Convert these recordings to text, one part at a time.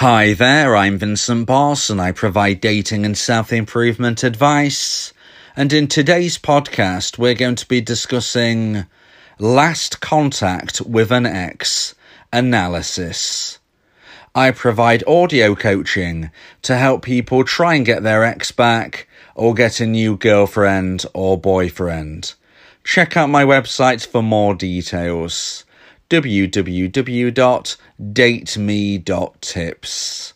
Hi there, I'm Vincent Boss and I provide dating and self improvement advice. And in today's podcast, we're going to be discussing last contact with an ex analysis. I provide audio coaching to help people try and get their ex back or get a new girlfriend or boyfriend. Check out my website for more details www.dateme.tips.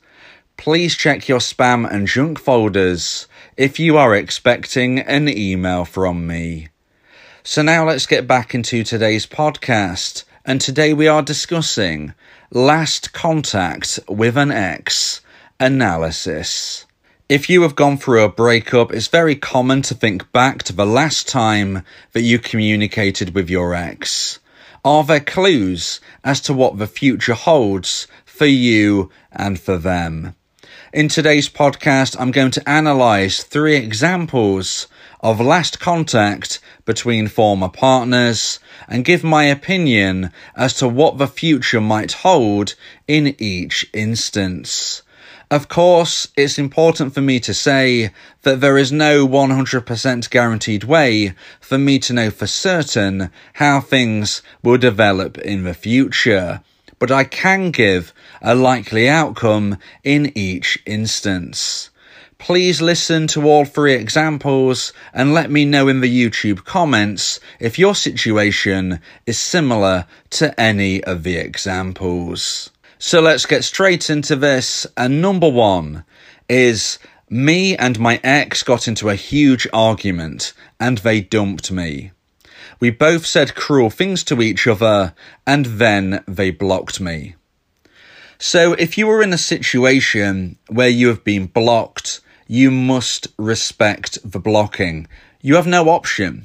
Please check your spam and junk folders if you are expecting an email from me. So now let's get back into today's podcast. And today we are discussing last contact with an ex analysis. If you have gone through a breakup, it's very common to think back to the last time that you communicated with your ex. Are there clues as to what the future holds for you and for them? In today's podcast, I'm going to analyze three examples of last contact between former partners and give my opinion as to what the future might hold in each instance. Of course, it's important for me to say that there is no 100% guaranteed way for me to know for certain how things will develop in the future, but I can give a likely outcome in each instance. Please listen to all three examples and let me know in the YouTube comments if your situation is similar to any of the examples. So let's get straight into this. And number one is me and my ex got into a huge argument and they dumped me. We both said cruel things to each other and then they blocked me. So if you are in a situation where you have been blocked, you must respect the blocking. You have no option.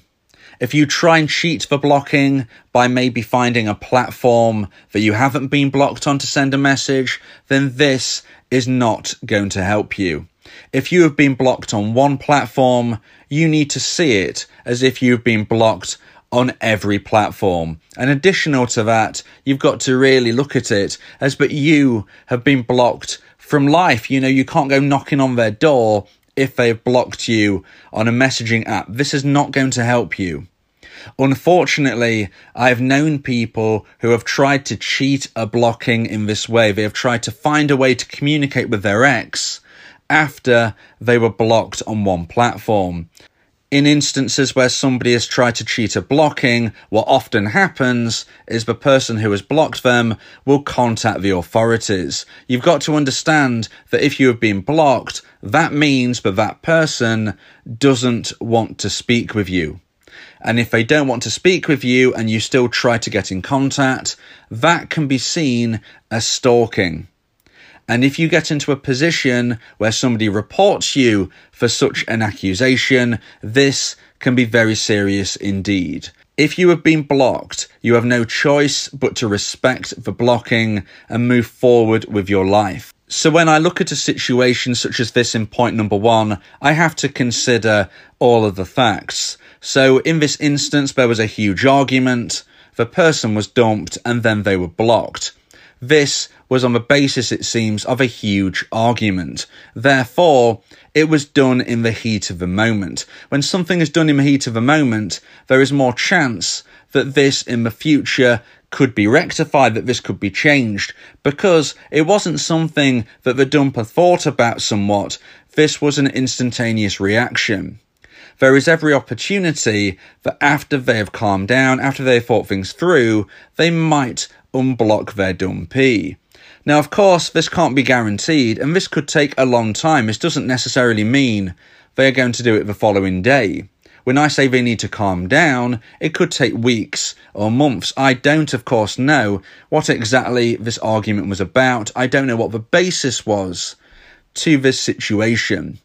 If you try and cheat for blocking by maybe finding a platform that you haven't been blocked on to send a message, then this is not going to help you. If you have been blocked on one platform, you need to see it as if you've been blocked on every platform. And additional to that, you've got to really look at it as but you have been blocked from life. You know, you can't go knocking on their door if they've blocked you on a messaging app. This is not going to help you. Unfortunately, I've known people who have tried to cheat a blocking in this way. They have tried to find a way to communicate with their ex after they were blocked on one platform. In instances where somebody has tried to cheat a blocking, what often happens is the person who has blocked them will contact the authorities. You've got to understand that if you have been blocked, that means that that person doesn't want to speak with you. And if they don't want to speak with you and you still try to get in contact, that can be seen as stalking. And if you get into a position where somebody reports you for such an accusation, this can be very serious indeed. If you have been blocked, you have no choice but to respect the blocking and move forward with your life. So when I look at a situation such as this in point number one, I have to consider all of the facts. So in this instance, there was a huge argument, the person was dumped, and then they were blocked. This was on the basis, it seems, of a huge argument. Therefore, it was done in the heat of the moment. When something is done in the heat of the moment, there is more chance that this in the future could be rectified, that this could be changed, because it wasn't something that the dumper thought about somewhat. This was an instantaneous reaction. There is every opportunity that after they have calmed down, after they have thought things through, they might unblock their dumpee. Now, of course, this can't be guaranteed, and this could take a long time. This doesn't necessarily mean they are going to do it the following day. When I say they need to calm down, it could take weeks or months. I don't, of course, know what exactly this argument was about. I don't know what the basis was to this situation.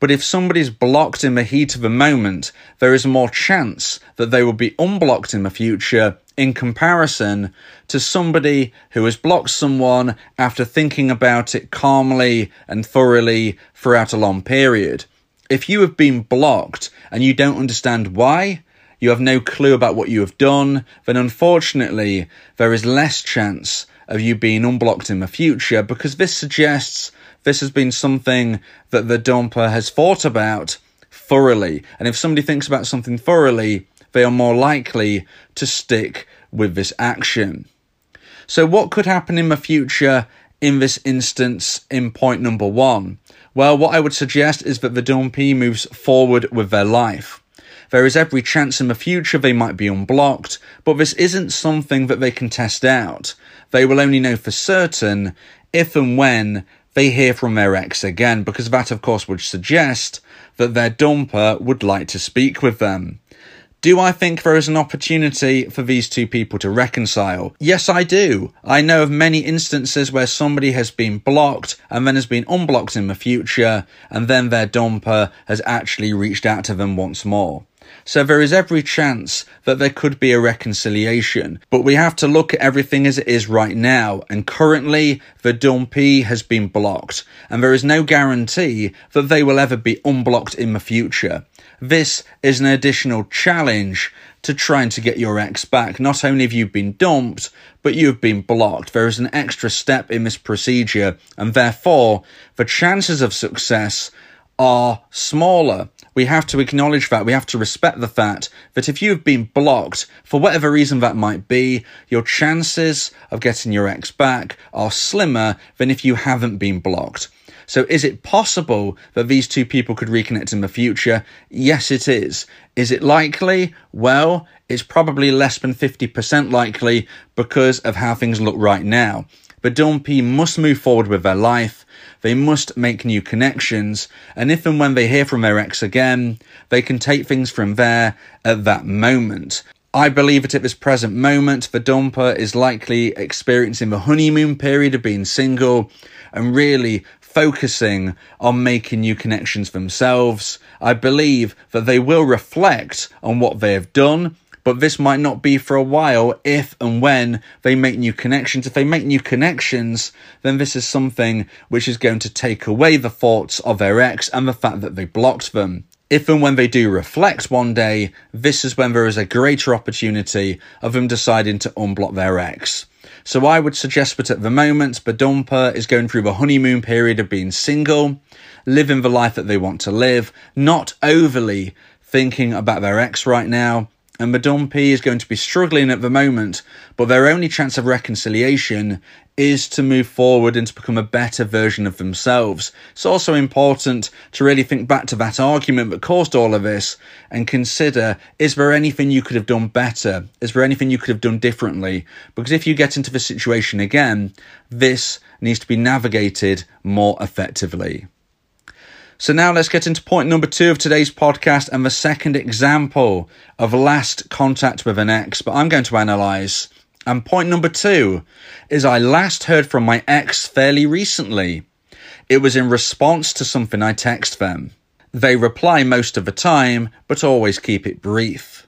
But if somebody's blocked in the heat of the moment, there is more chance that they will be unblocked in the future in comparison to somebody who has blocked someone after thinking about it calmly and thoroughly throughout a long period. If you have been blocked and you don't understand why, you have no clue about what you have done, then unfortunately, there is less chance of you being unblocked in the future because this suggests this has been something that the dumper has thought about thoroughly. And if somebody thinks about something thoroughly, they are more likely to stick with this action. So, what could happen in the future in this instance in point number one? Well, what I would suggest is that the dumpee moves forward with their life. There is every chance in the future they might be unblocked, but this isn't something that they can test out. They will only know for certain if and when they hear from their ex again, because that, of course, would suggest that their dumper would like to speak with them. Do I think there is an opportunity for these two people to reconcile? Yes, I do. I know of many instances where somebody has been blocked and then has been unblocked in the future, and then their dumper has actually reached out to them once more. So there is every chance that there could be a reconciliation, but we have to look at everything as it is right now. And currently, the dumpee has been blocked, and there is no guarantee that they will ever be unblocked in the future. This is an additional challenge to trying to get your ex back. Not only have you been dumped, but you've been blocked. There is an extra step in this procedure, and therefore, the chances of success are smaller. We have to acknowledge that. We have to respect the fact that if you've been blocked, for whatever reason that might be, your chances of getting your ex back are slimmer than if you haven't been blocked. So is it possible that these two people could reconnect in the future? Yes, it is. Is it likely? Well, it's probably less than 50% likely because of how things look right now. But Dumpee must move forward with their life. They must make new connections. And if and when they hear from their ex again, they can take things from there at that moment. I believe that at this present moment, the dumper is likely experiencing the honeymoon period of being single and really focusing on making new connections themselves. I believe that they will reflect on what they have done, but this might not be for a while if and when they make new connections. If they make new connections, then this is something which is going to take away the thoughts of their ex and the fact that they blocked them. If and when they do reflect one day, this is when there is a greater opportunity of them deciding to unblock their ex. So I would suggest that at the moment, Badumpa is going through the honeymoon period of being single, living the life that they want to live, not overly thinking about their ex right now, and Madame P is going to be struggling at the moment, but their only chance of reconciliation is to move forward and to become a better version of themselves. It's also important to really think back to that argument that caused all of this and consider is there anything you could have done better? Is there anything you could have done differently? Because if you get into the situation again, this needs to be navigated more effectively. So now let's get into point number two of today's podcast and the second example of last contact with an ex, but I'm going to analyze. And point number two is I last heard from my ex fairly recently. It was in response to something I text them. They reply most of the time, but always keep it brief.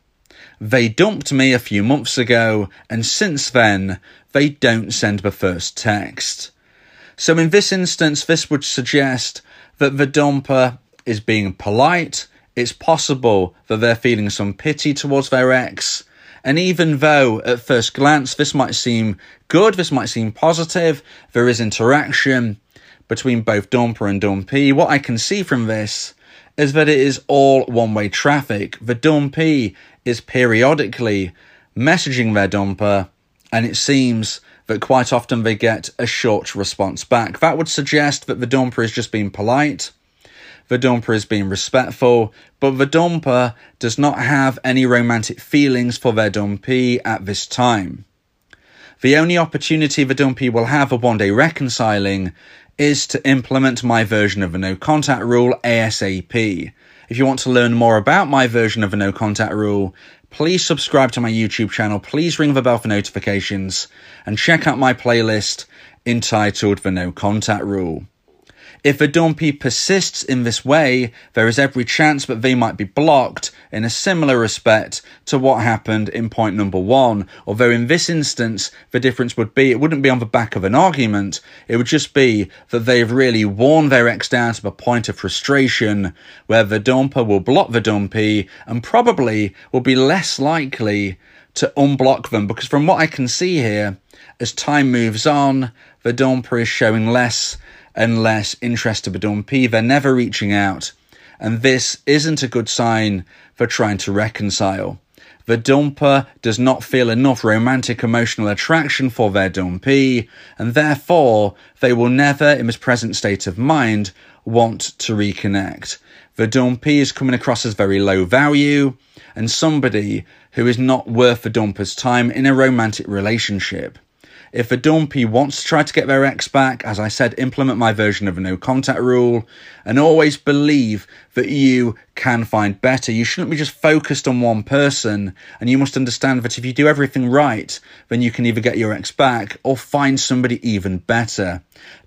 They dumped me a few months ago, and since then, they don't send the first text. So in this instance, this would suggest that the dumper is being polite. It's possible that they're feeling some pity towards their ex. And even though at first glance this might seem good, this might seem positive, there is interaction between both dumper and dumpee. What I can see from this is that it is all one way traffic. The dumpee is periodically messaging their dumper, and it seems that quite often they get a short response back. That would suggest that the dumper is just being polite, the dumper is being respectful, but the dumper does not have any romantic feelings for their dumpee at this time. The only opportunity the dumpee will have of one day reconciling is to implement my version of the no contact rule ASAP. If you want to learn more about my version of the no contact rule, please subscribe to my YouTube channel, please ring the bell for notifications, and check out my playlist entitled The No Contact Rule. If a dumpee persists in this way, there is every chance that they might be blocked in a similar respect to what happened in point number one. Although in this instance, the difference would be it wouldn't be on the back of an argument, it would just be that they've really worn their ex down to the point of frustration where the dumper will block the dumpee and probably will be less likely to unblock them because from what I can see here, as time moves on, Vedumpa is showing less and less interest to Vedumpi. They're never reaching out. And this isn't a good sign for trying to reconcile. Vedumpa does not feel enough romantic emotional attraction for Vedumpi, and therefore they will never, in his present state of mind, want to reconnect. Vedumpi is coming across as very low value and somebody who is not worth Vedumpa's time in a romantic relationship. If a dumpee wants to try to get their ex back, as I said, implement my version of a no contact rule and always believe that you can find better. You shouldn't be just focused on one person, and you must understand that if you do everything right, then you can either get your ex back or find somebody even better.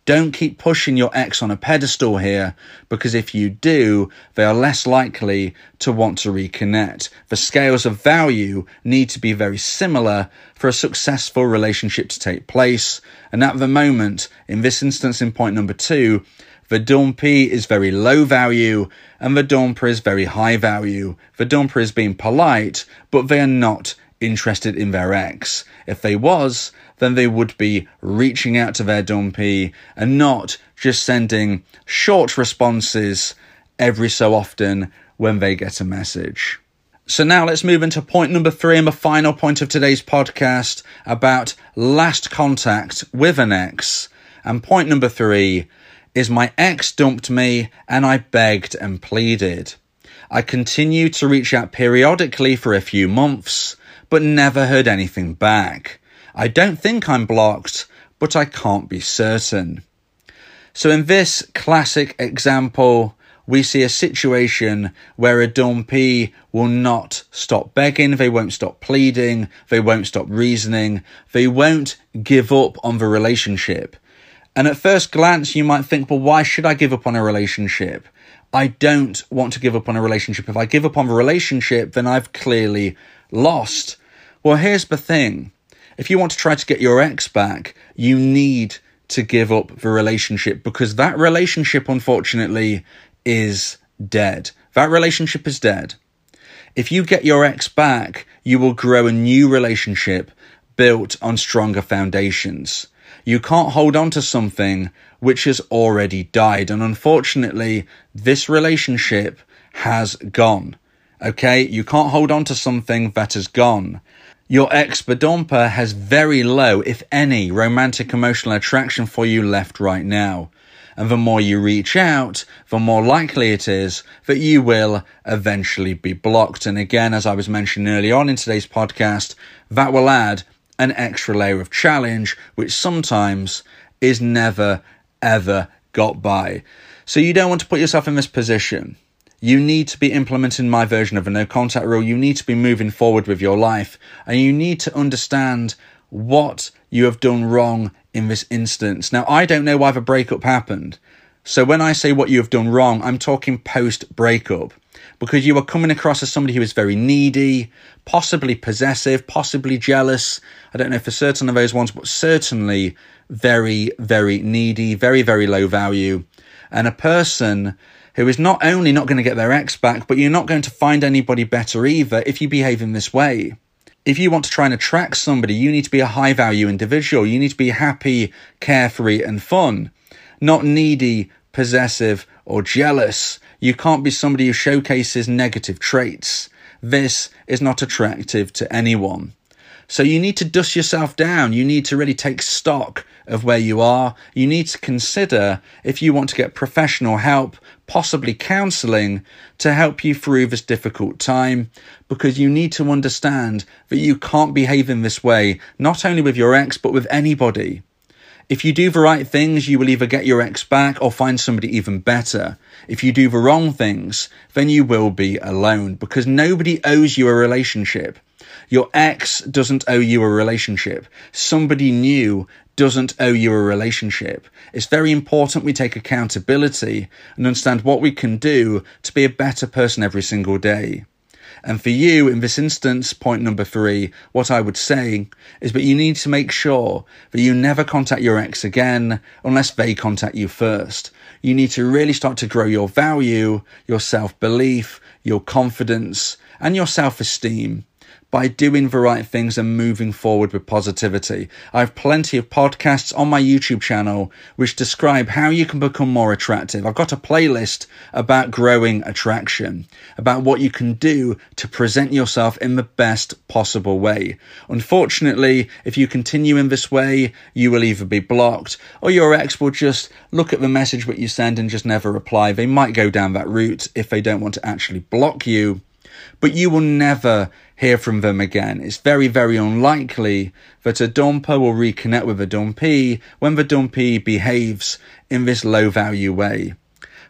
Don't keep pushing your ex on a pedestal here, because if you do, they are less likely to want to reconnect. The scales of value need to be very similar for a successful relationship to take place. And at the moment, in this instance, in point number two, Vedumpi is very low value and Vedumpa is very high value. Vedumpa is being polite, but they are not interested in their ex. If they was, then they would be reaching out to their dumpee and not just sending short responses every so often when they get a message. So now let's move into point number three and the final point of today's podcast about last contact with an ex. And point number three is my ex dumped me and I begged and pleaded. I continued to reach out periodically for a few months, but never heard anything back. I don't think I'm blocked, but I can't be certain. So in this classic example, we see a situation where a dumpee will not stop begging, they won't stop pleading, they won't stop reasoning, they won't give up on the relationship. And at first glance, you might think, well, why should I give up on a relationship? I don't want to give up on a relationship. If I give up on the relationship, then I've clearly lost. Well, here's the thing. If you want to try to get your ex back, you need to give up the relationship because that relationship, unfortunately, is dead. That relationship is dead. If you get your ex back, you will grow a new relationship built on stronger foundations. You can't hold on to something which has already died. And unfortunately, this relationship has gone. Okay, you can't hold on to something that has gone. Your ex Vedumpa has very low, if any, romantic emotional attraction for you left right now. And the more you reach out, the more likely it is that you will eventually be blocked. And again, as I was mentioning early on in today's podcast, that will add an extra layer of challenge, which sometimes is never, ever got by. So you don't want to put yourself in this position. You need to be implementing my version of a no contact rule. You need to be moving forward with your life and you need to understand what you have done wrong in this instance. Now, I don't know why the breakup happened. So when I say what you have done wrong, I'm talking post breakup because you are coming across as somebody who is very needy, possibly possessive, possibly jealous. I don't know for certain of those ones, but certainly very, very needy, very, very low value, and a person who is not only not going to get their ex back, but you're not going to find anybody better either if you behave in this way. If you want to try and attract somebody, you need to be a high value individual. You need to be happy, carefree, and fun, not needy, possessive, or jealous. You can't be somebody who showcases negative traits. This is not attractive to anyone. So you need to dust yourself down. You need to really take stock of where you are. You need to consider if you want to get professional help, possibly counseling to help you through this difficult time, because you need to understand that you can't behave in this way, not only with your ex, but with anybody. If you do the right things, you will either get your ex back or find somebody even better. If you do the wrong things, then you will be alone because nobody owes you a relationship. Your ex doesn't owe you a relationship. Somebody new doesn't owe you a relationship. It's very important we take accountability and understand what we can do to be a better person every single day. And for you, in this instance, point number three, what I would say is that you need to make sure that you never contact your ex again unless they contact you first. You need to really start to grow your value, your self belief, your confidence, and your self esteem. By doing the right things and moving forward with positivity. I have plenty of podcasts on my YouTube channel which describe how you can become more attractive. I've got a playlist about growing attraction, about what you can do to present yourself in the best possible way. Unfortunately, if you continue in this way, you will either be blocked or your ex will just look at the message that you send and just never reply. They might go down that route if they don't want to actually block you but you will never hear from them again. It's very, very unlikely that a dumper will reconnect with a dumpee when the dumpee behaves in this low value way.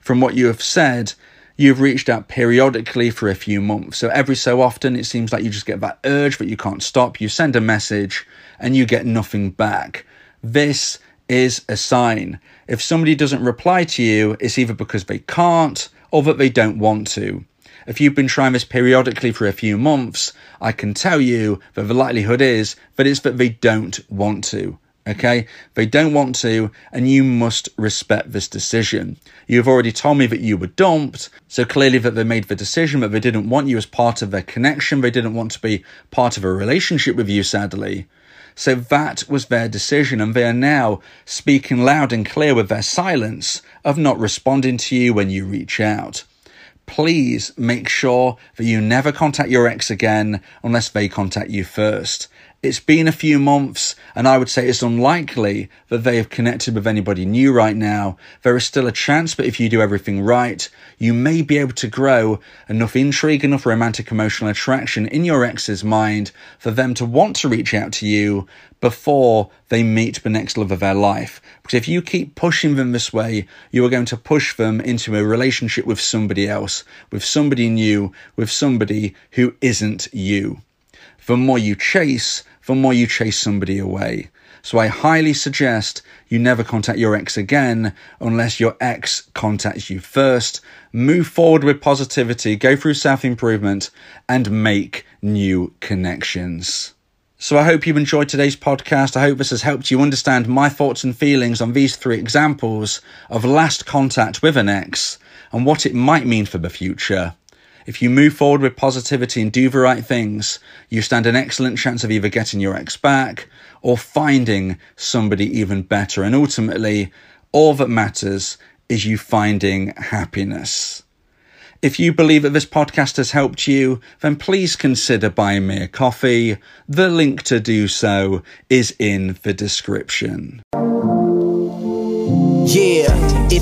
From what you have said, you've reached out periodically for a few months. So every so often, it seems like you just get that urge that you can't stop. You send a message and you get nothing back. This is a sign. If somebody doesn't reply to you, it's either because they can't or that they don't want to. If you've been trying this periodically for a few months, I can tell you that the likelihood is that it's that they don't want to. Okay? They don't want to, and you must respect this decision. You've already told me that you were dumped, so clearly that they made the decision that they didn't want you as part of their connection, they didn't want to be part of a relationship with you, sadly. So that was their decision, and they are now speaking loud and clear with their silence of not responding to you when you reach out please make sure that you never contact your ex again unless they contact you first. It's been a few months, and I would say it's unlikely that they have connected with anybody new right now. There is still a chance, but if you do everything right, you may be able to grow enough intrigue, enough romantic emotional attraction in your ex's mind for them to want to reach out to you before they meet the next love of their life. Because if you keep pushing them this way, you are going to push them into a relationship with somebody else, with somebody new, with somebody who isn't you. The more you chase, the more you chase somebody away. So I highly suggest you never contact your ex again unless your ex contacts you first. Move forward with positivity, go through self improvement, and make new connections. So I hope you've enjoyed today's podcast. I hope this has helped you understand my thoughts and feelings on these three examples of last contact with an ex and what it might mean for the future. If you move forward with positivity and do the right things, you stand an excellent chance of either getting your ex back or finding somebody even better. And ultimately, all that matters is you finding happiness. If you believe that this podcast has helped you, then please consider buying me a coffee. The link to do so is in the description.